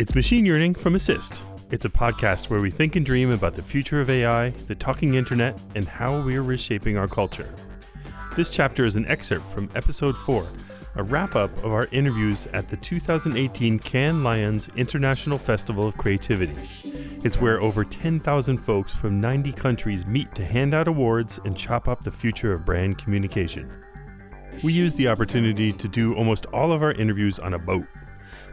It's Machine Yearning from Assist. It's a podcast where we think and dream about the future of AI, the talking internet, and how we are reshaping our culture. This chapter is an excerpt from episode 4, a wrap up of our interviews at the 2018 Cannes Lions International Festival of Creativity. It's where over 10,000 folks from 90 countries meet to hand out awards and chop up the future of brand communication. We used the opportunity to do almost all of our interviews on a boat.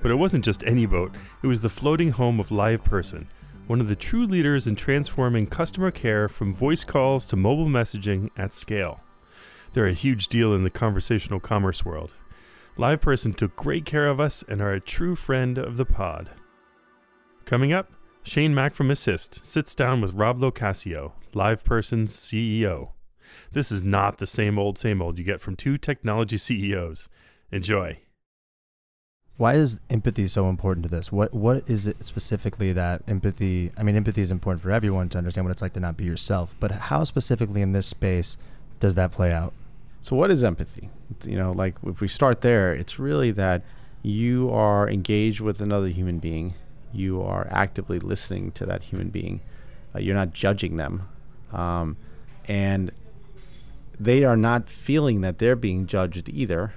But it wasn't just any boat, it was the floating home of LivePerson, one of the true leaders in transforming customer care from voice calls to mobile messaging at scale. They're a huge deal in the conversational commerce world. LivePerson took great care of us and are a true friend of the pod. Coming up, Shane Mac from Assist sits down with Rob Locascio, LivePerson's CEO. This is not the same old, same old you get from two technology CEOs. Enjoy. Why is empathy so important to this? What what is it specifically that empathy? I mean, empathy is important for everyone to understand what it's like to not be yourself. But how specifically in this space does that play out? So, what is empathy? You know, like if we start there, it's really that you are engaged with another human being. You are actively listening to that human being. Uh, you're not judging them, um, and they are not feeling that they're being judged either.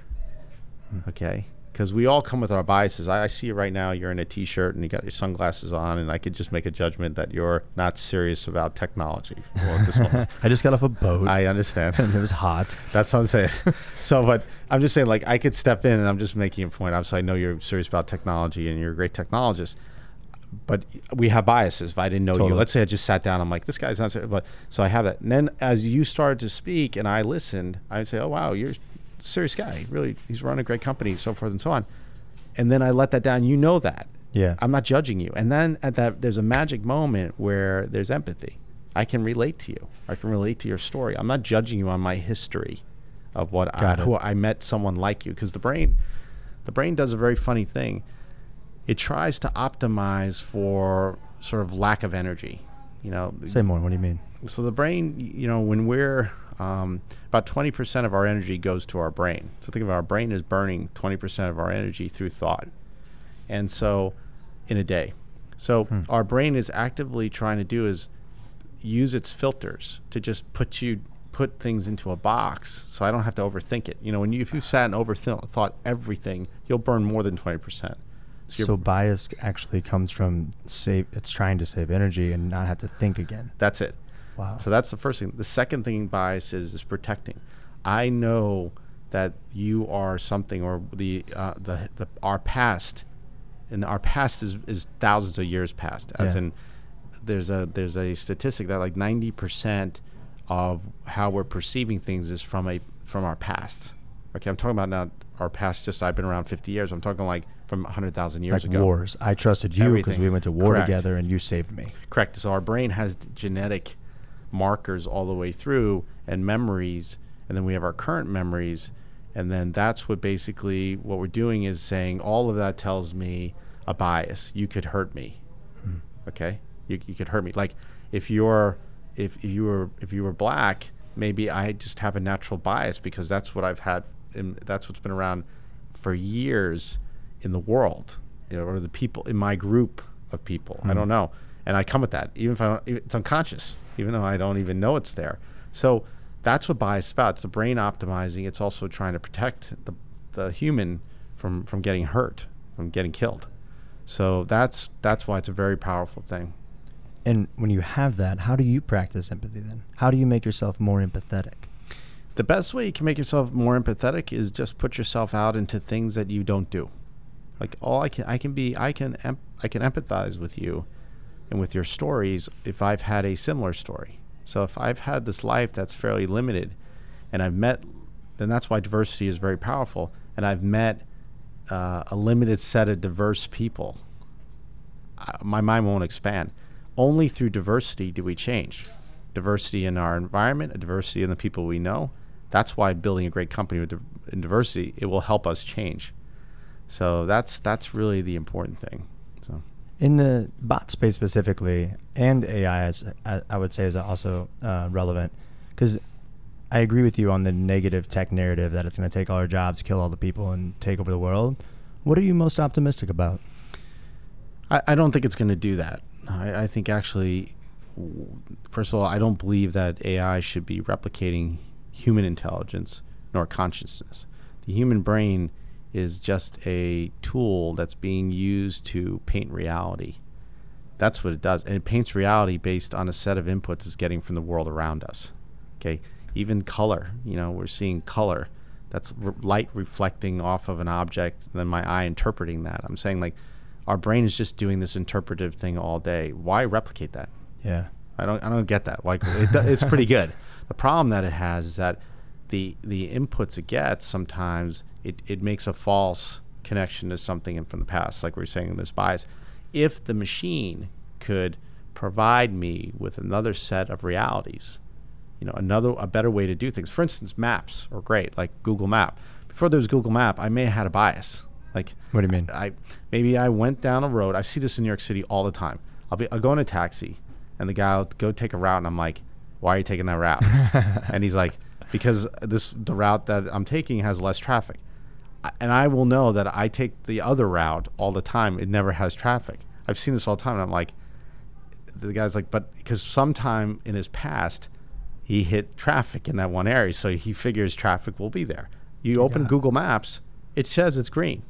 Hmm. Okay, because we all come with our biases. I, I, see you right now. You're in a t-shirt and you got your sunglasses on, and I could just make a judgment that you're not serious about technology. I just got off a boat. I understand. And it was hot. That's what I'm saying. so, but I'm just saying, like, I could step in, and I'm just making a point. Obviously, I know you're serious about technology, and you're a great technologist. But we have biases. If I didn't know totally. you, let's say I just sat down, I'm like, this guy's not. Serious. But so I have that. And then as you started to speak, and I listened, I would say, oh wow, you're serious guy. Really, he's running a great company, so forth and so on. And then I let that down. You know that. Yeah. I'm not judging you. And then at that, there's a magic moment where there's empathy. I can relate to you. I can relate to your story. I'm not judging you on my history of what I, who I met someone like you because the brain, the brain does a very funny thing. It tries to optimize for sort of lack of energy. You know. Say more. What do you mean? So the brain, you know, when we're um, about 20% of our energy goes to our brain. So think of our brain is burning 20% of our energy through thought. And so in a day. So hmm. our brain is actively trying to do is use its filters to just put you put things into a box so I don't have to overthink it. You know, when you if you sat and overthought everything, you'll burn more than 20%. So, so bias actually comes from save it's trying to save energy and not have to think again. That's it. Wow. So that's the first thing. The second thing bias is is protecting. I know that you are something, or the uh, the, the our past, and our past is, is thousands of years past. As yeah. in, there's a there's a statistic that like ninety percent of how we're perceiving things is from a from our past. Okay, I'm talking about now our past. Just I've been around 50 years. I'm talking like from 100,000 years like ago. Wars. I trusted you because we went to war Correct. together, and you saved me. Correct. So our brain has genetic markers all the way through and memories and then we have our current memories and then that's what basically what we're doing is saying all of that tells me a bias. You could hurt me. Hmm. okay? You, you could hurt me. Like if you're if you were if you were black maybe i just have a natural bias because that's what i've had and that's what's been around for years in the world you know, or the people in my group of people. Hmm. i don't know. And i come with that even if i don't it's unconscious even though I don't even know it's there. So that's what bias is about. It's the brain optimizing. It's also trying to protect the, the human from, from getting hurt, from getting killed. So that's that's why it's a very powerful thing. And when you have that, how do you practice empathy then? How do you make yourself more empathetic? The best way you can make yourself more empathetic is just put yourself out into things that you don't do. Like all I can I can be I can I can empathize with you and with your stories if I've had a similar story. So if I've had this life that's fairly limited and I've met, then that's why diversity is very powerful. And I've met uh, a limited set of diverse people. I, my mind won't expand. Only through diversity do we change. Diversity in our environment, a diversity in the people we know. That's why building a great company with in diversity, it will help us change. So that's that's really the important thing. In the bot space specifically, and AI, as I would say, is also uh, relevant because I agree with you on the negative tech narrative that it's going to take all our jobs, kill all the people, and take over the world. What are you most optimistic about? I, I don't think it's going to do that. I, I think actually, first of all, I don't believe that AI should be replicating human intelligence nor consciousness. The human brain is just a tool that's being used to paint reality. That's what it does. And it paints reality based on a set of inputs it's getting from the world around us. Okay. Even color, you know, we're seeing color. That's r- light reflecting off of an object, and then my eye interpreting that. I'm saying, like, our brain is just doing this interpretive thing all day. Why replicate that? Yeah. I don't I don't get that. Like it, it's pretty good. The problem that it has is that the the inputs it gets sometimes it, it makes a false connection to something from the past, like we are saying in this bias. If the machine could provide me with another set of realities, you know, another a better way to do things. For instance, maps are great, like Google Map. Before there was Google Map, I may have had a bias. Like What do you mean? I maybe I went down a road. I see this in New York City all the time. I'll be I'll go in a taxi, and the guy will go take a route, and I'm like, "Why are you taking that route?" and he's like, "Because this the route that I'm taking has less traffic." And I will know that I take the other route all the time. It never has traffic. I've seen this all the time. And I'm like, the guy's like, but because sometime in his past, he hit traffic in that one area, so he figures traffic will be there. You open Yeah. Google Maps, it says it's green.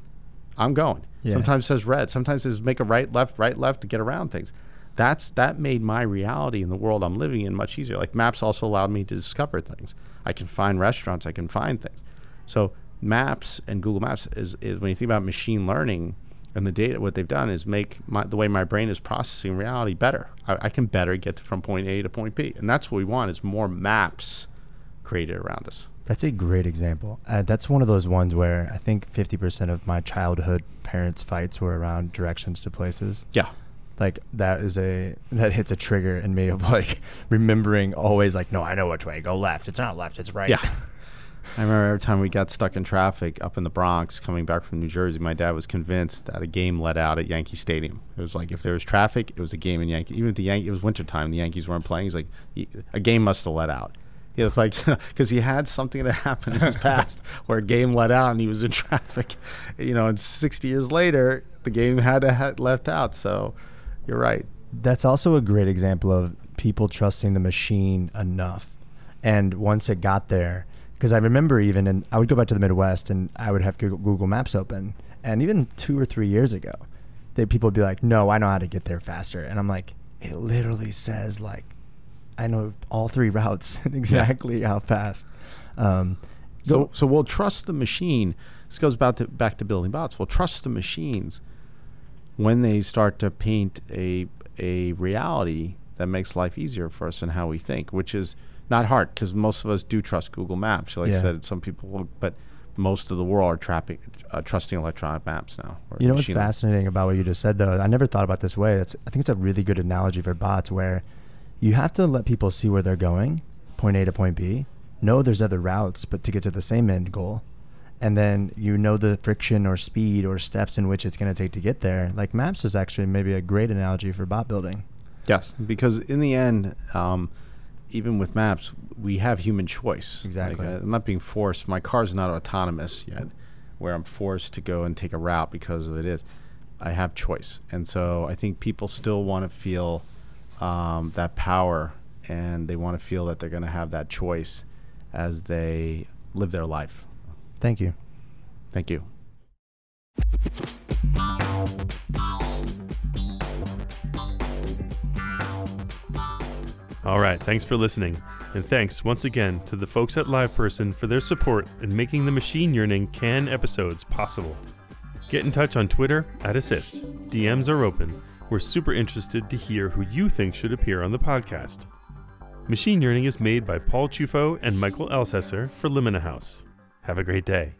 I'm going. Yeah. Sometimes it says red. Sometimes it says make a right, left, right, left to get around things. That's that made my reality in the world I'm living in much easier. Like maps also allowed me to discover things. I can find restaurants. I can find things. So maps and Google Maps is, is when you think about machine learning and the data, what they've done is make my, the way my brain is processing reality better. I, I can better get from point A to point B, and that's what we want is more maps created around us. That's a great example. Uh, that's one of those ones where I think 50% of my childhood parents' fights were around directions to places. Yeah. Like that is a that hits a trigger in me of like remembering always like no I know which way go left it's not left it's right Yeah. I remember every time we got stuck in traffic up in the Bronx coming back from New Jersey, my dad was convinced that a game let out at Yankee Stadium. It was like if there was traffic, it was a game in Yankee. Even if the Yankee, it was wintertime, the Yankees weren't playing. He's like, a game must have let out. Yeah, it's like because he had something that happened in his past where a game let out and he was in traffic. You know, and 60 years later, the game had to ha- left out. So you're right. That's also a great example of people trusting the machine enough. And once it got there, because I remember even, and I would go back to the Midwest and I would have Google, Google Maps open. And even two or three years ago, they, people would be like, no, I know how to get there faster. And I'm like, it literally says, like, I know all three routes and exactly how fast. Um, So, so we'll trust the machine. This goes back to back to building bots. We'll trust the machines when they start to paint a a reality that makes life easier for us and how we think, which is not hard because most of us do trust Google Maps. Like I said, some people, but most of the world are trapping, uh, trusting electronic maps now. You know what's learning. fascinating about what you just said, though? I never thought about this way. It's, I think it's a really good analogy for bots where you have to let people see where they're going, point A to point B, know there's other routes, but to get to the same end goal. And then you know the friction or speed or steps in which it's going to take to get there. Like maps is actually maybe a great analogy for bot building. Yes, because in the end, um, even with maps, we have human choice. Exactly. Like, uh, I'm not being forced. My car's not autonomous yet, where I'm forced to go and take a route because of it is. I have choice, and so I think people still want to feel um, that power, and they want to feel that they're going to have that choice as they live their life. Thank you. Thank you. All right, thanks for listening. And thanks once again to the folks at LivePerson for their support in making the Machine Yearning Cannes episodes possible. Get in touch on Twitter at Assist. DMs are open. We're super interested to hear who you think should appear on the podcast. Machine Yearning is made by Paul Chufo and Michael Elsesser for Limina House. Have a great day.